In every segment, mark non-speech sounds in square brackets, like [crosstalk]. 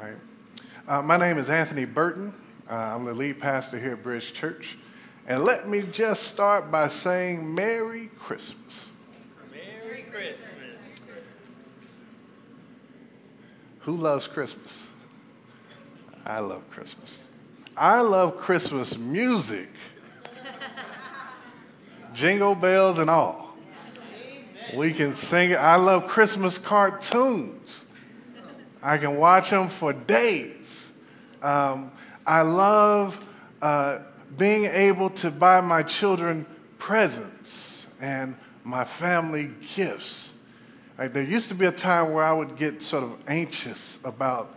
All right. Uh, my name is Anthony Burton. Uh, I'm the lead pastor here at Bridge Church. And let me just start by saying Merry Christmas. Merry Christmas. Who loves Christmas? I love Christmas. I love Christmas music, [laughs] jingle bells and all. We can sing it. I love Christmas cartoons. I can watch them for days. Um, I love uh, being able to buy my children presents and my family gifts. Like there used to be a time where I would get sort of anxious about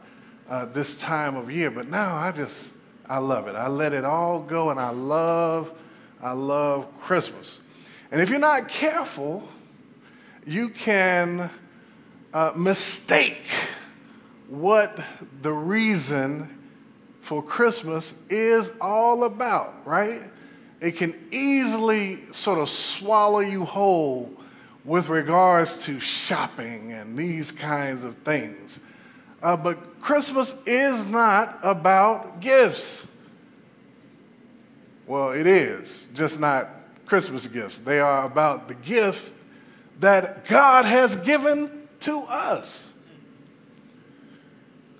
uh, this time of year, but now I just I love it. I let it all go, and I love I love Christmas. And if you're not careful, you can uh, mistake what the reason for Christmas is all about, right? It can easily sort of swallow you whole with regards to shopping and these kinds of things. Uh, but Christmas is not about gifts. Well, it is, just not Christmas gifts. They are about the gift that God has given to us.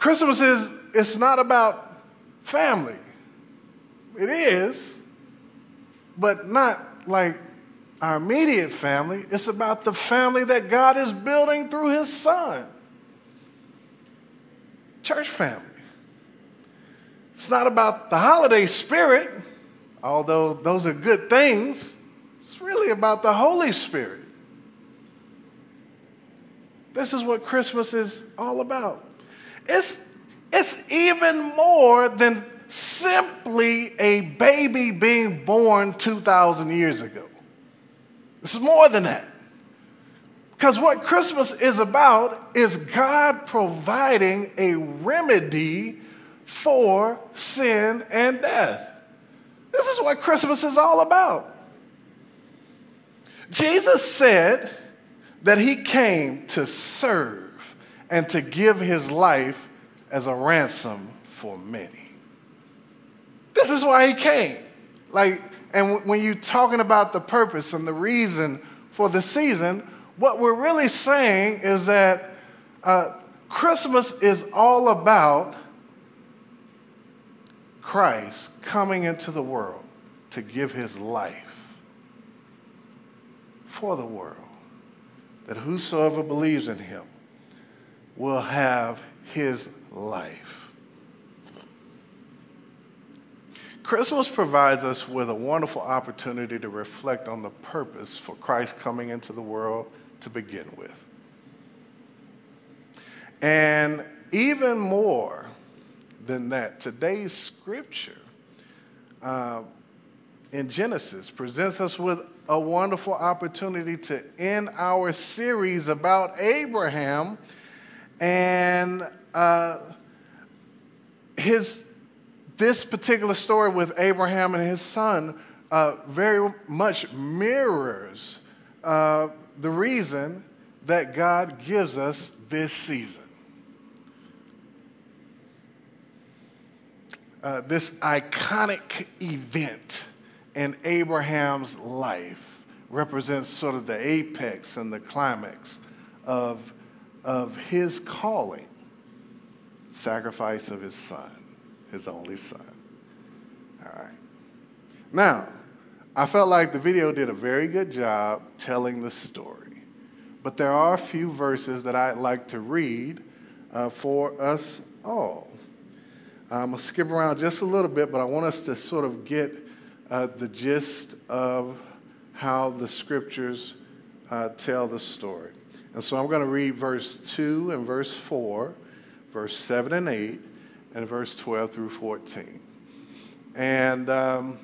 Christmas is it's not about family. It is, but not like our immediate family. It's about the family that God is building through his son. Church family. It's not about the holiday spirit, although those are good things. It's really about the Holy Spirit. This is what Christmas is all about. It's, it's even more than simply a baby being born 2,000 years ago. It's more than that. Because what Christmas is about is God providing a remedy for sin and death. This is what Christmas is all about. Jesus said that he came to serve and to give his life as a ransom for many. This is why he came. Like, and when you're talking about the purpose and the reason for the season, what we're really saying is that uh, Christmas is all about Christ coming into the world to give his life for the world, that whosoever believes in him will have his life. Christmas provides us with a wonderful opportunity to reflect on the purpose for Christ coming into the world to begin with. And even more than that, today's scripture uh, in Genesis presents us with a wonderful opportunity to end our series about Abraham and uh, his this particular story with Abraham and his son uh, very much mirrors uh, the reason that God gives us this season. Uh, this iconic event in Abraham's life represents sort of the apex and the climax of, of his calling sacrifice of his son, his only son. All right. Now, I felt like the video did a very good job telling the story, but there are a few verses that I'd like to read uh, for us all. I'm going to skip around just a little bit, but I want us to sort of get uh, the gist of how the scriptures uh, tell the story. And so I'm going to read verse 2 and verse 4, verse 7 and 8, and verse 12 through 14. And um,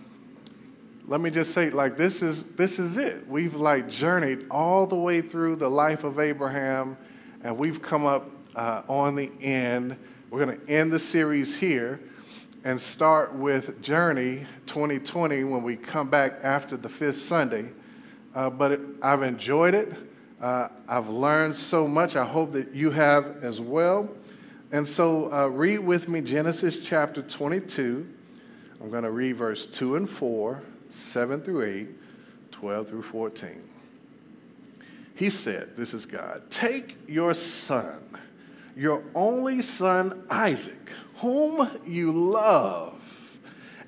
let me just say, like, this is, this is it. We've, like, journeyed all the way through the life of Abraham, and we've come up uh, on the end we're going to end the series here and start with Journey 2020 when we come back after the fifth Sunday. Uh, but it, I've enjoyed it. Uh, I've learned so much. I hope that you have as well. and so uh, read with me Genesis chapter 22. I'm going to read verse 2 and 4, 7 through 8, 12 through 14. He said, This is God, take your son, your only son Isaac, whom you love,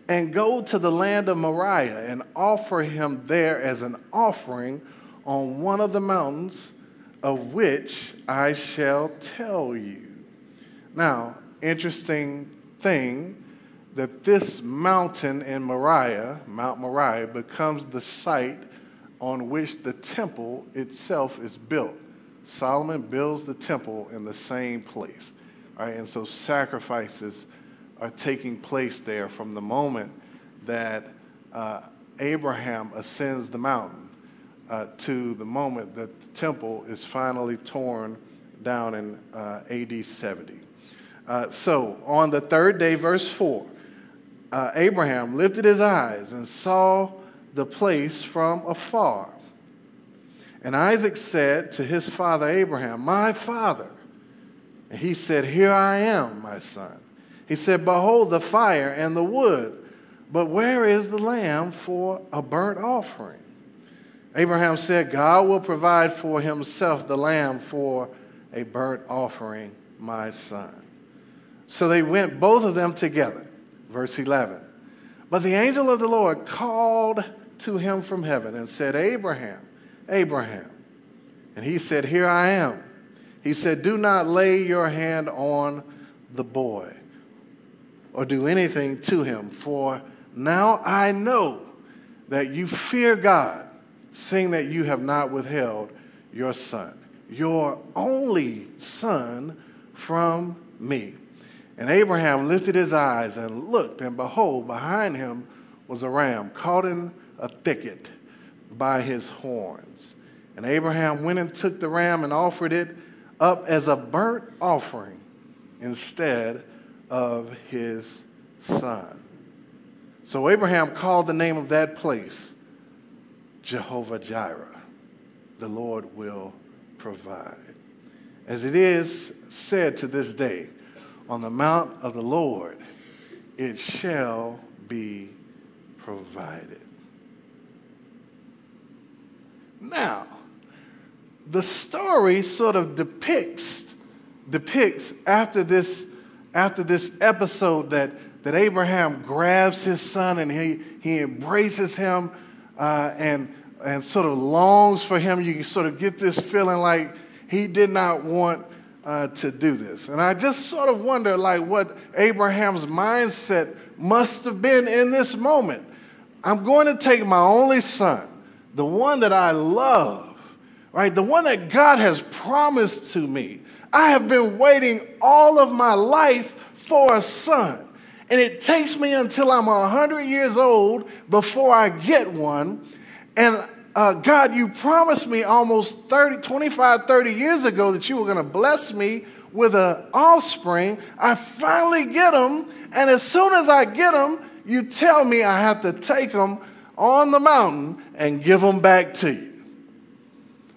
and go to the land of Moriah and offer him there as an offering on one of the mountains of which I shall tell you. Now, interesting thing that this mountain in Moriah, Mount Moriah, becomes the site on which the temple itself is built. Solomon builds the temple in the same place. Right? And so sacrifices are taking place there from the moment that uh, Abraham ascends the mountain uh, to the moment that the temple is finally torn down in uh, AD 70. Uh, so on the third day, verse 4, uh, Abraham lifted his eyes and saw the place from afar. And Isaac said to his father Abraham, My father. And he said, Here I am, my son. He said, Behold the fire and the wood, but where is the lamb for a burnt offering? Abraham said, God will provide for himself the lamb for a burnt offering, my son. So they went, both of them together. Verse 11. But the angel of the Lord called to him from heaven and said, Abraham, Abraham. And he said, Here I am. He said, Do not lay your hand on the boy or do anything to him, for now I know that you fear God, seeing that you have not withheld your son, your only son, from me. And Abraham lifted his eyes and looked, and behold, behind him was a ram caught in a thicket by his horns. And Abraham went and took the ram and offered it up as a burnt offering instead of his son. So Abraham called the name of that place Jehovah Jireh. The Lord will provide. As it is said to this day, on the mount of the Lord it shall be provided. Now, the story sort of depicts depicts after this after this episode that that Abraham grabs his son and he he embraces him uh, and and sort of longs for him. You sort of get this feeling like he did not want uh, to do this. And I just sort of wonder, like, what Abraham's mindset must have been in this moment. I'm going to take my only son, the one that I love, right? The one that God has promised to me. I have been waiting all of my life for a son. And it takes me until I'm 100 years old before I get one. And uh, God, you promised me almost 30, 25, 30 years ago that you were going to bless me with an offspring. I finally get them. And as soon as I get them, you tell me I have to take them on the mountain and give them back to you.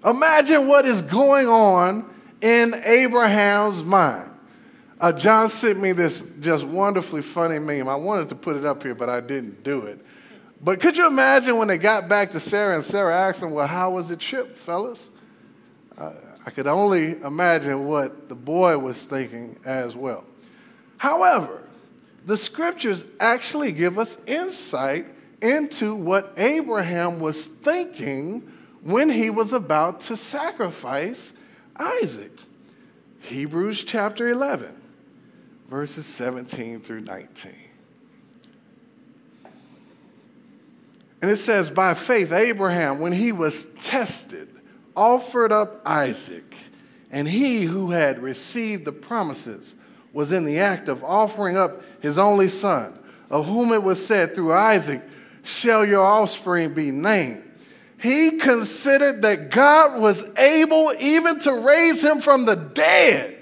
Imagine what is going on in Abraham's mind. Uh, John sent me this just wonderfully funny meme. I wanted to put it up here, but I didn't do it. But could you imagine when they got back to Sarah and Sarah asked them, Well, how was the trip, fellas? Uh, I could only imagine what the boy was thinking as well. However, the scriptures actually give us insight into what Abraham was thinking when he was about to sacrifice Isaac. Hebrews chapter 11, verses 17 through 19. And it says, by faith, Abraham, when he was tested, offered up Isaac. And he who had received the promises was in the act of offering up his only son, of whom it was said, Through Isaac shall your offspring be named. He considered that God was able even to raise him from the dead,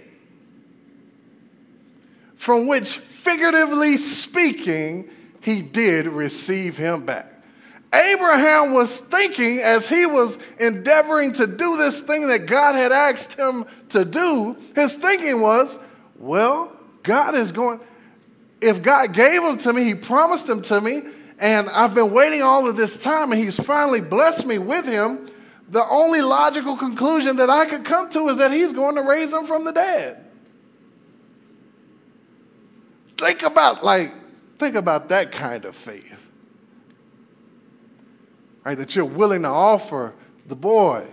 from which, figuratively speaking, he did receive him back. Abraham was thinking as he was endeavoring to do this thing that God had asked him to do, his thinking was, Well, God is going, if God gave him to me, he promised him to me, and I've been waiting all of this time, and he's finally blessed me with him. The only logical conclusion that I could come to is that he's going to raise him from the dead. Think about like think about that kind of faith. Right, that you're willing to offer the boy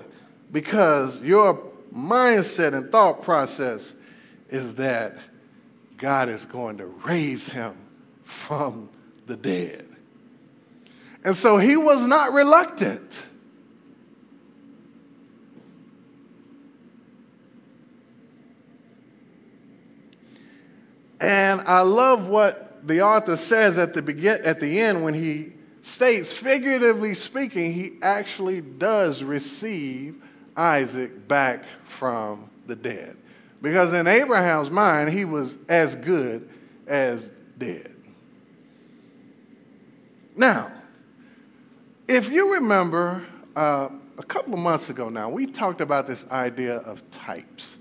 because your mindset and thought process is that God is going to raise him from the dead. And so he was not reluctant. And I love what the author says at the, begin, at the end when he states, figuratively speaking, he actually does receive Isaac back from the dead. Because in Abraham's mind, he was as good as dead. Now, if you remember uh, a couple of months ago now, we talked about this idea of types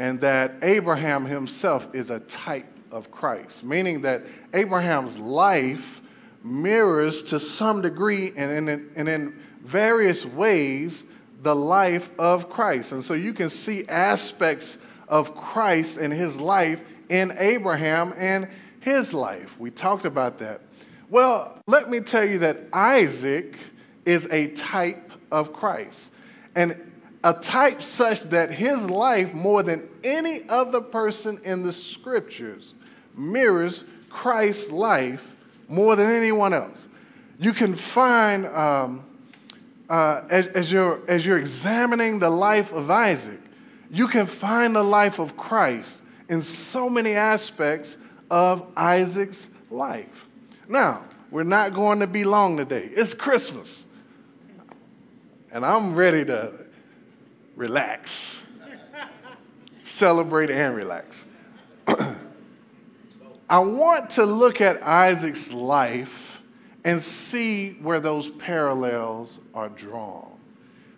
and that Abraham himself is a type of Christ, meaning that Abraham's life mirrors to some degree and in, and in various ways the life of Christ. And so you can see aspects of Christ and his life in Abraham and his life. We talked about that. Well, let me tell you that Isaac is a type of Christ. And a type such that his life, more than any other person in the scriptures, mirrors Christ's life more than anyone else. You can find, um, uh, as, as, you're, as you're examining the life of Isaac, you can find the life of Christ in so many aspects of Isaac's life. Now, we're not going to be long today. It's Christmas. And I'm ready to relax, celebrate, and relax. [clears throat] I want to look at Isaac's life and see where those parallels are drawn,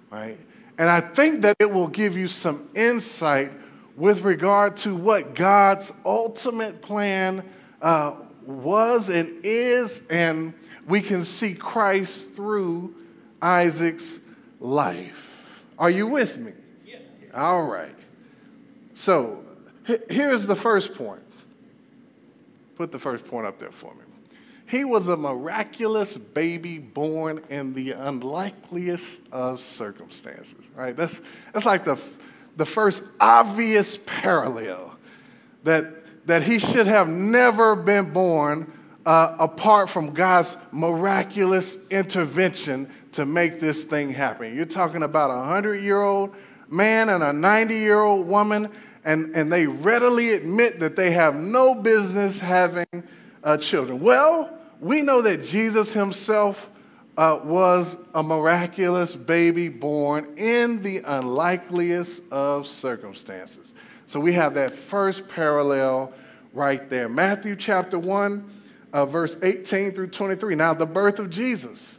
right? And I think that it will give you some insight with regard to what God's ultimate plan uh, was and is, and we can see Christ through Isaac's life. Are you with me? Yes. All right. So here's the first point Put the first point up there for me. He was a miraculous baby born in the unlikeliest of circumstances, right? That's, that's like the, the first obvious parallel that, that he should have never been born uh, apart from God's miraculous intervention to make this thing happen. You're talking about a 100 year old man and a 90 year old woman and, and they readily admit that they have no business having uh, children. Well, we know that Jesus himself uh, was a miraculous baby born in the unlikeliest of circumstances. So we have that first parallel right there. Matthew chapter 1, uh, verse 18 through 23. Now, the birth of Jesus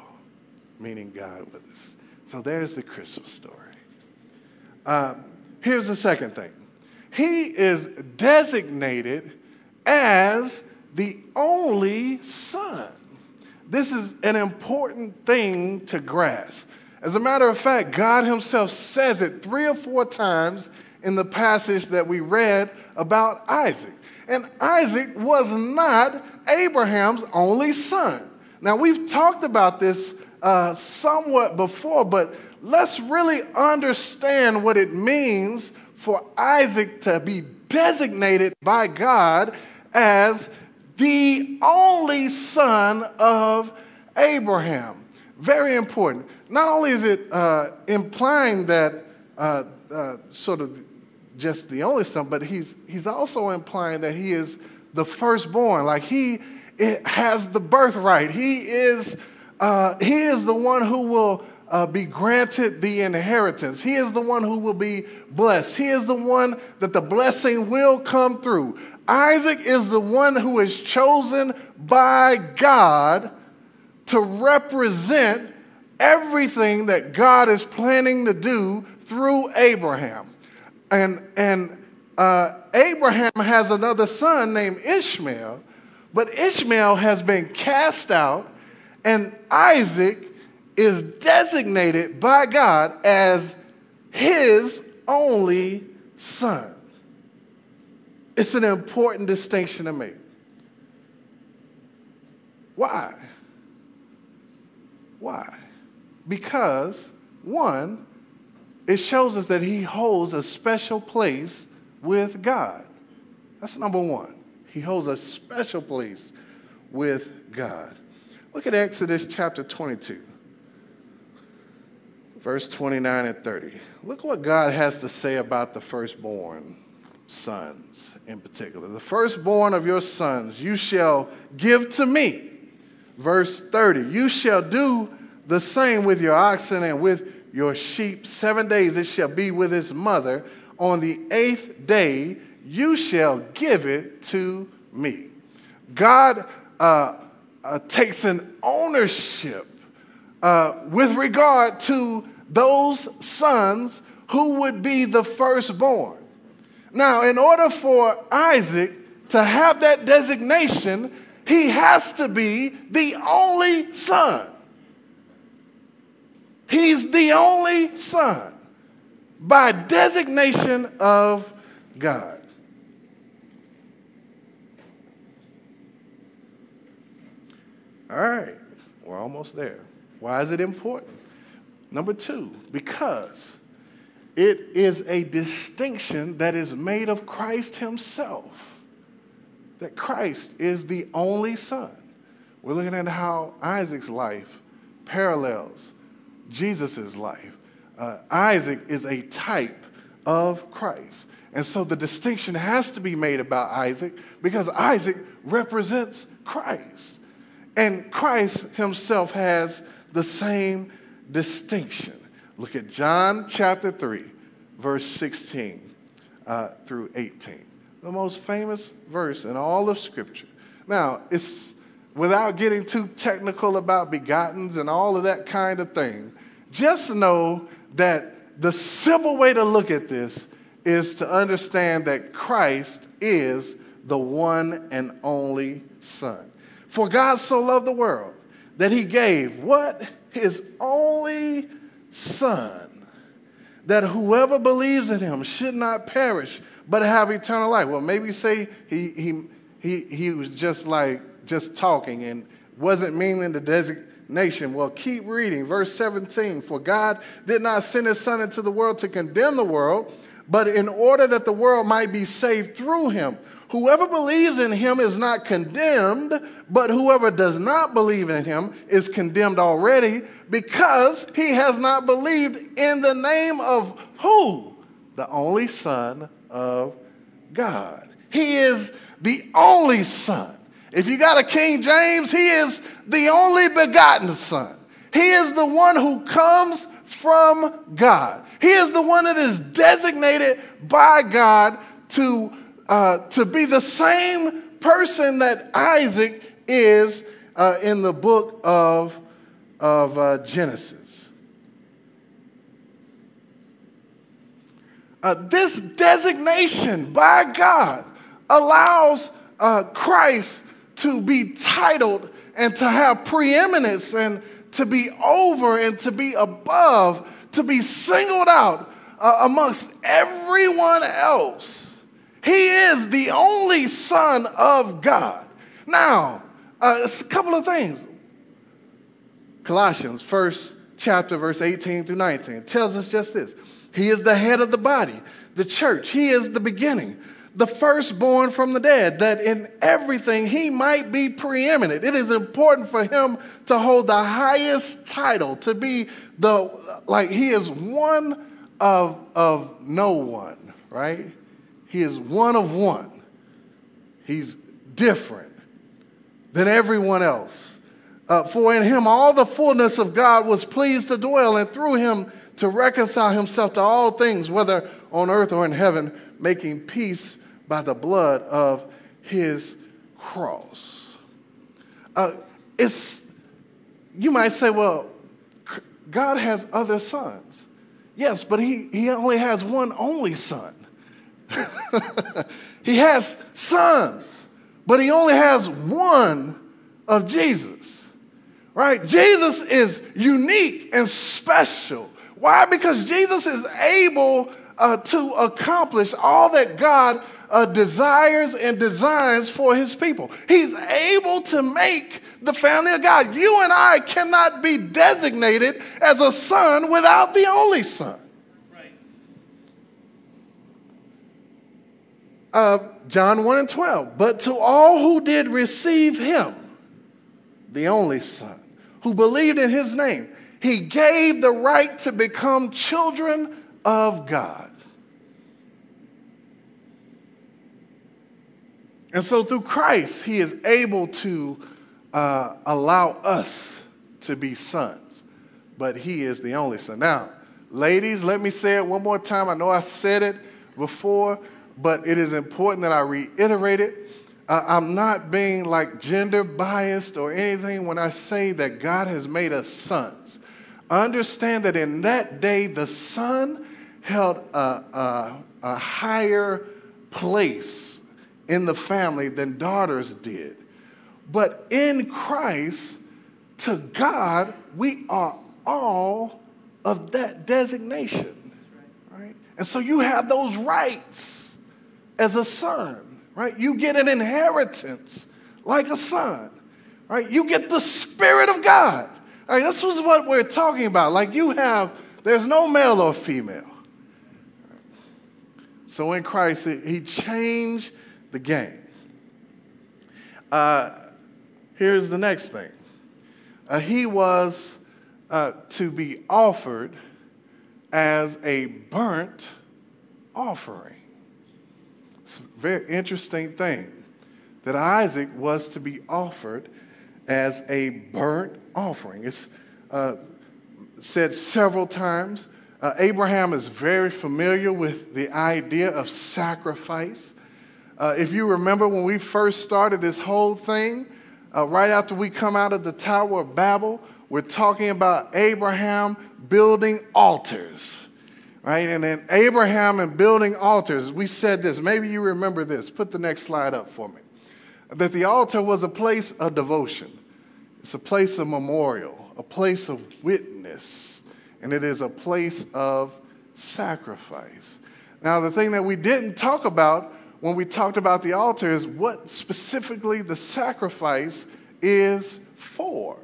meaning God with us. So there's the Christmas story. Uh, here's the second thing he is designated as the only son. This is an important thing to grasp. As a matter of fact, God Himself says it three or four times in the passage that we read about Isaac. And Isaac was not Abraham's only son. Now, we've talked about this uh, somewhat before, but let's really understand what it means for Isaac to be designated by God as the only son of Abraham. Very important. Not only is it uh, implying that uh, uh, sort of just the only son, but he's, he's also implying that he is the firstborn. Like he has the birthright. He is, uh, he is the one who will uh, be granted the inheritance. He is the one who will be blessed. He is the one that the blessing will come through. Isaac is the one who is chosen by God to represent everything that God is planning to do through Abraham. And, and uh, Abraham has another son named Ishmael, but Ishmael has been cast out, and Isaac is designated by God as his only son. It's an important distinction to make. Why? Why? Because, one, it shows us that he holds a special place with God. That's number one. He holds a special place with God. Look at Exodus chapter 22, verse 29 and 30. Look what God has to say about the firstborn sons in particular. The firstborn of your sons you shall give to me. Verse 30 You shall do the same with your oxen and with your sheep. Seven days it shall be with its mother. On the eighth day you shall give it to me. God uh, uh, takes an ownership uh, with regard to those sons who would be the firstborn. Now, in order for Isaac to have that designation, he has to be the only son. He's the only son by designation of God. All right, we're almost there. Why is it important? Number two, because it is a distinction that is made of Christ Himself. That Christ is the only Son. We're looking at how Isaac's life parallels Jesus' life. Uh, Isaac is a type of Christ. And so the distinction has to be made about Isaac because Isaac represents Christ. And Christ himself has the same distinction. Look at John chapter 3, verse 16 uh, through 18. The most famous verse in all of Scripture. Now, it's without getting too technical about begottens and all of that kind of thing, just know that the simple way to look at this is to understand that Christ is the one and only Son. For God so loved the world that he gave what? His only Son, that whoever believes in him should not perish, but have eternal life. Well, maybe say he, he, he, he was just like, just talking and wasn't meaning the designation. Well, keep reading. Verse 17 For God did not send his Son into the world to condemn the world, but in order that the world might be saved through him. Whoever believes in him is not condemned, but whoever does not believe in him is condemned already because he has not believed in the name of who? The only Son of God. He is the only Son. If you got a King James, he is the only begotten Son. He is the one who comes from God. He is the one that is designated by God to uh, to be the same person that Isaac is uh, in the book of, of uh, Genesis. Uh, this designation by God allows uh, Christ to be titled and to have preeminence and to be over and to be above, to be singled out amongst everyone else he is the only Son of God. Now, uh, a couple of things. Colossians, first chapter, verse 18 through 19, tells us just this He is the head of the body, the church. He is the beginning, the firstborn from the dead, that in everything he might be preeminent. It is important for him to hold the highest title, to be the, like, he is one of, of no one, right? He is one of one. He's different than everyone else. Uh, for in him all the fullness of God was pleased to dwell, and through him to reconcile himself to all things, whether on earth or in heaven, making peace by the blood of his cross. Uh, it's, you might say, well, God has other sons. Yes, but he, he only has one only son. [laughs] he has sons, but he only has one of Jesus. Right? Jesus is unique and special. Why? Because Jesus is able uh, to accomplish all that God uh, desires and designs for his people. He's able to make the family of God. You and I cannot be designated as a son without the only son. Uh, John 1 and 12. But to all who did receive him, the only Son, who believed in his name, he gave the right to become children of God. And so through Christ, he is able to uh, allow us to be sons, but he is the only son. Now, ladies, let me say it one more time. I know I said it before, but it is important that I reiterate it. Uh, I'm not being like gender biased or anything when I say that God has made us sons. Understand that in that day, the son held a, a, a higher place in the family than daughters did. But in Christ, to God, we are all of that designation. Right? And so you have those rights as a son, right? You get an inheritance like a son, right? You get the Spirit of God. All right, this was what we're talking about. Like you have, there's no male or female. So in Christ, He changed the game. Uh, here's the next thing uh, He was uh, to be offered as a burnt offering. Very interesting thing that Isaac was to be offered as a burnt offering. It's uh, said several times. Uh, Abraham is very familiar with the idea of sacrifice. Uh, if you remember when we first started this whole thing, uh, right after we come out of the Tower of Babel, we're talking about Abraham building altars right? And then Abraham and building altars. We said this, maybe you remember this. Put the next slide up for me. That the altar was a place of devotion, it's a place of memorial, a place of witness, and it is a place of sacrifice. Now, the thing that we didn't talk about when we talked about the altar is what specifically the sacrifice is for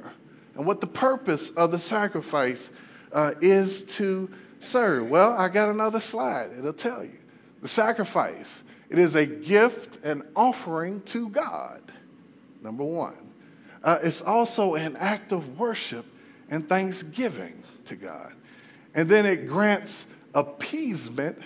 and what the purpose of the sacrifice uh, is to serve? Well, I got another slide. It'll tell you. The sacrifice. It is a gift and offering to God, number one. Uh, it's also an act of worship and thanksgiving to God. And then it grants appeasement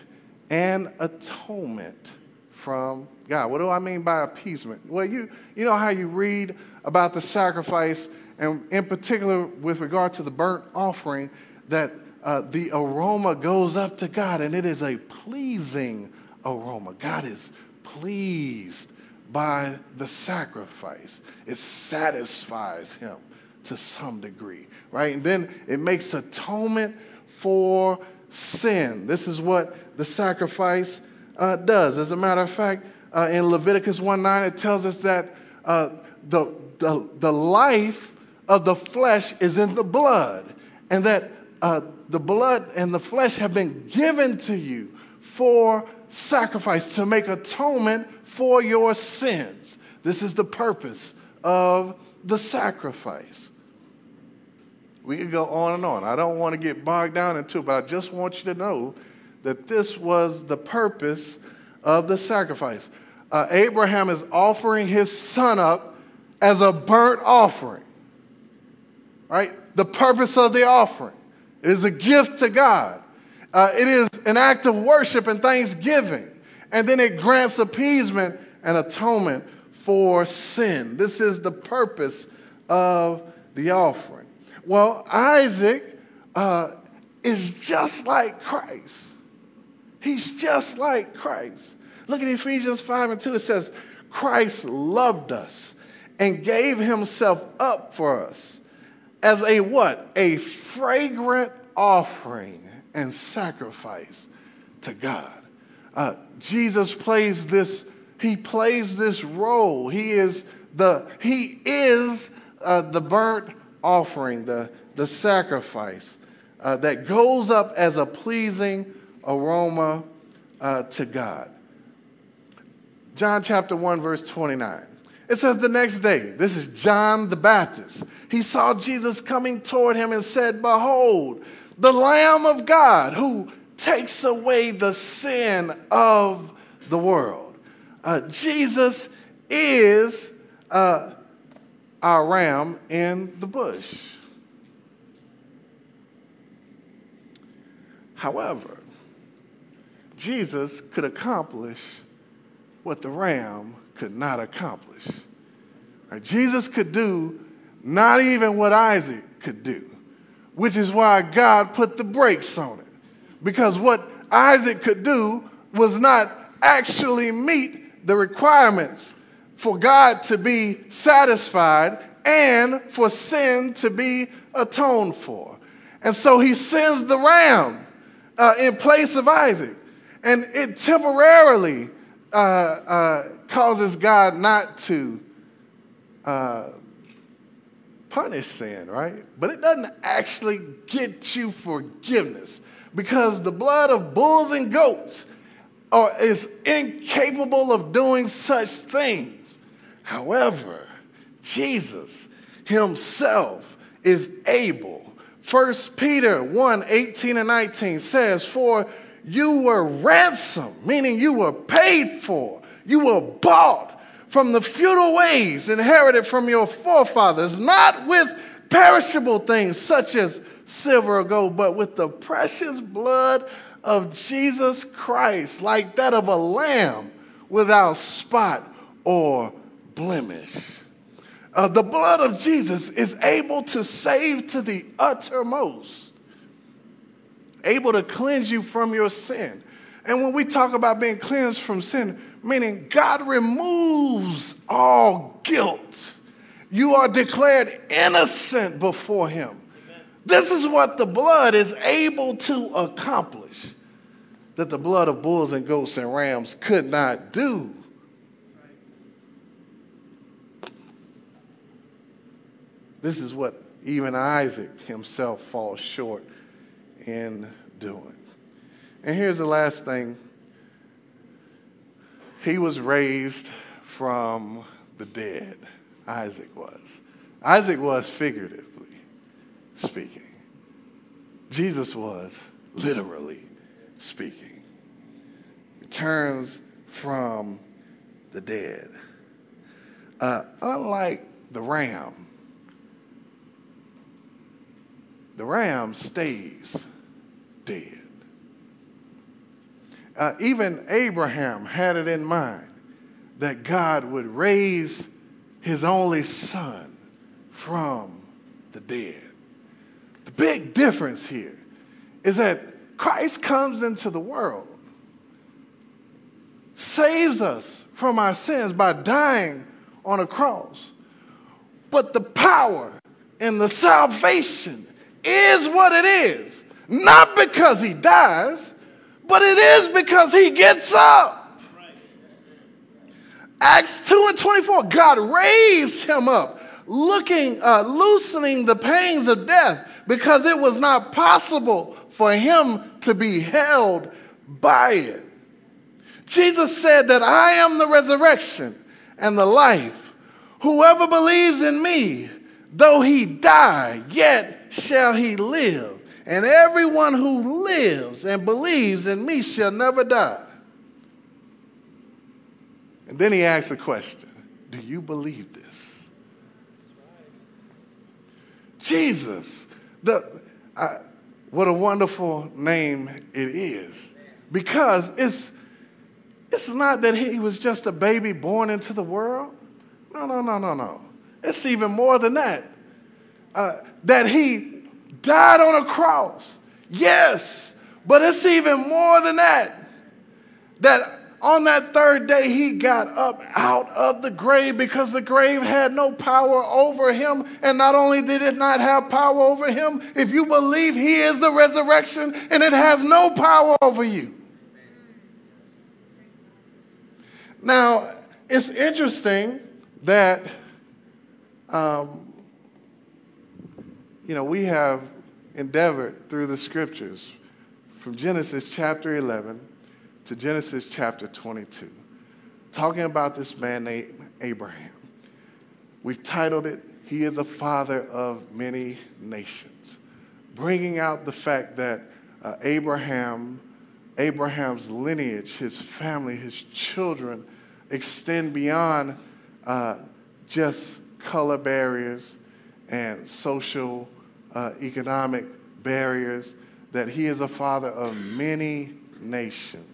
and atonement from God. What do I mean by appeasement? Well, you, you know how you read about the sacrifice, and in particular with regard to the burnt offering, that uh, the aroma goes up to God and it is a pleasing aroma. God is pleased by the sacrifice, it satisfies him to some degree, right? And then it makes atonement for sin. This is what the sacrifice uh, does. As a matter of fact, uh, in Leviticus 1 9, it tells us that uh, the, the, the life of the flesh is in the blood, and that uh, the blood and the flesh have been given to you for sacrifice to make atonement for your sins. This is the purpose of the sacrifice. We could go on and on. I don't want to get bogged down into it, but I just want you to know that this was the purpose of the sacrifice. Uh, Abraham is offering his son up as a burnt offering. Right? The purpose of the offering it is a gift to God. Uh, it is an act of worship and thanksgiving. And then it grants appeasement and atonement for sin. This is the purpose of the offering. Well, Isaac uh, is just like Christ. He's just like Christ. Look at Ephesians 5 and 2. It says, Christ loved us and gave himself up for us as a what? A fragrant offering and sacrifice to God. Uh, Jesus plays this, he plays this role. He is the, he is uh, the burnt offering, the, the sacrifice uh, that goes up as a pleasing aroma uh, to God. John chapter 1, verse 29. It says the next day, this is John the Baptist. He saw Jesus coming toward him and said, Behold, the Lamb of God who takes away the sin of the world. Uh, Jesus is uh, our ram in the bush. However, Jesus could accomplish what the ram could not accomplish. Right? Jesus could do not even what Isaac could do, which is why God put the brakes on it. Because what Isaac could do was not actually meet the requirements for God to be satisfied and for sin to be atoned for. And so he sends the ram uh, in place of Isaac. And it temporarily uh, uh, causes God not to uh, punish sin, right? But it doesn't actually get you forgiveness because the blood of bulls and goats are, is incapable of doing such things. However, Jesus himself is able. 1 Peter 1 18 and 19 says, For you were ransomed, meaning you were paid for, you were bought from the feudal ways inherited from your forefathers, not with perishable things such as silver or gold, but with the precious blood of Jesus Christ, like that of a lamb without spot or blemish. Uh, the blood of Jesus is able to save to the uttermost, able to cleanse you from your sin. And when we talk about being cleansed from sin, meaning God removes all guilt, you are declared innocent before Him. Amen. This is what the blood is able to accomplish that the blood of bulls and goats and rams could not do. This is what even Isaac himself falls short in doing. And here's the last thing he was raised from the dead, Isaac was. Isaac was figuratively speaking, Jesus was literally speaking. Returns from the dead. Uh, unlike the ram, the ram stays dead. Uh, even Abraham had it in mind that God would raise his only son from the dead. The big difference here is that Christ comes into the world, saves us from our sins by dying on a cross. But the power and the salvation is what it is, not because he dies, but it is because he gets up. Acts 2 and 24, God raised him up, looking, uh, loosening the pains of death because it was not possible for him to be held by it. Jesus said that I am the resurrection and the life. Whoever believes in me, though he die, yet shall he live. And everyone who lives and believes in me shall never die. And then he asks a question Do you believe this? Jesus, the, uh, what a wonderful name it is. Because it's, it's not that he was just a baby born into the world. No, no, no, no, no. It's even more than that. Uh, that he died on a cross. Yes, but it's even more than that. That on that third day, he got up out of the grave because the grave had no power over him. And not only did it not have power over him, if you believe he is the resurrection and it has no power over you. Now, it's interesting that, um, you know, we have endeavored through the scriptures from Genesis chapter 11 to Genesis chapter 22, talking about this man named Abraham. We've titled it, He is a Father of Many Nations, bringing out the fact that uh, Abraham, Abraham's lineage, his family, his children extend beyond uh, just color barriers and social, uh, economic barriers, that he is a father of many nations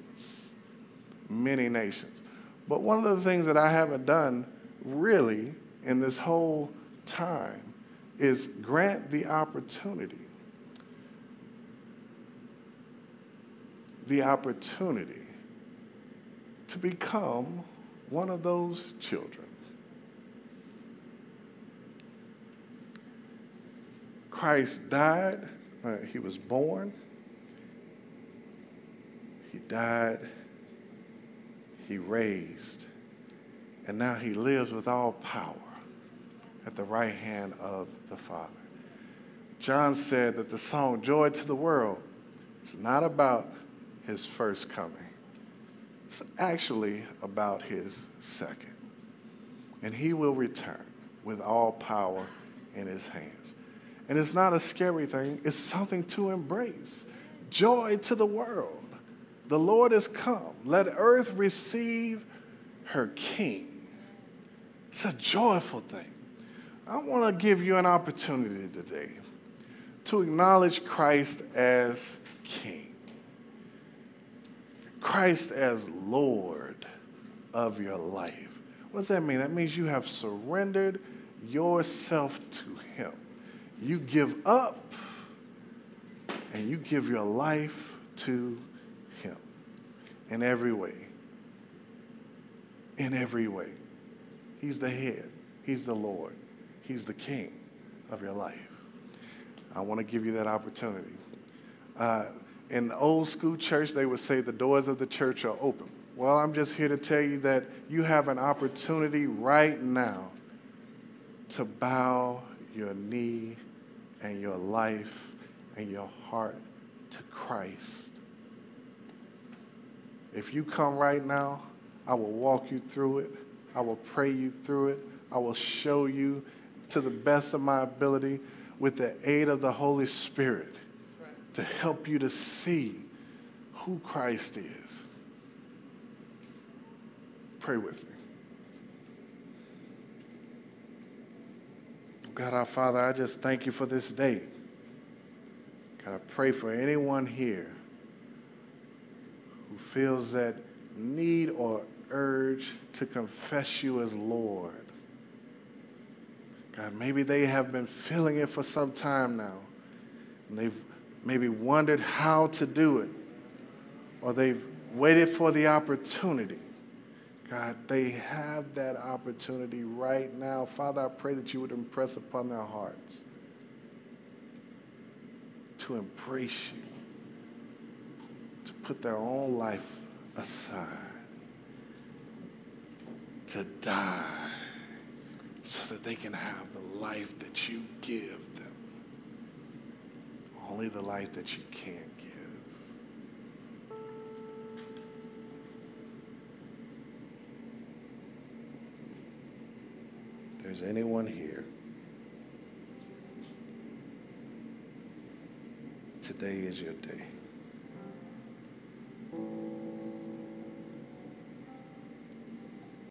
many nations. But one of the things that I haven't done really in this whole time is grant the opportunity. The opportunity to become one of those children. Christ died, he was born, he died he raised, and now he lives with all power at the right hand of the Father. John said that the song Joy to the World is not about his first coming, it's actually about his second. And he will return with all power in his hands. And it's not a scary thing, it's something to embrace. Joy to the world. The Lord is come. Let earth receive her king. It's a joyful thing. I want to give you an opportunity today to acknowledge Christ as king, Christ as Lord of your life. What does that mean? That means you have surrendered yourself to Him. You give up and you give your life to Him in every way. In every way. He's the head, He's the Lord, He's the King of your life. I want to give you that opportunity. Uh, in the old school church, they would say the doors of the church are open. Well, I'm just here to tell you that you have an opportunity right now to bow your knee and your life and your heart to Christ if you come right now, I will walk you through it. I will pray you through it. I will show you to the best of my ability with the aid of the Holy Spirit to help you to see who Christ is. Pray with me. God our Father, I just thank you for this day. God, I pray for anyone here who feels that need or urge to confess you as Lord. God, maybe they have been feeling it for some time now. And they've maybe wondered how to do it, or they've waited for the opportunity. God, they have that opportunity right now. Father, I pray that you would impress upon their hearts to embrace you to put their own life aside to die so that they can have the life that you give them. Only the life that you can't there's anyone here today is your day.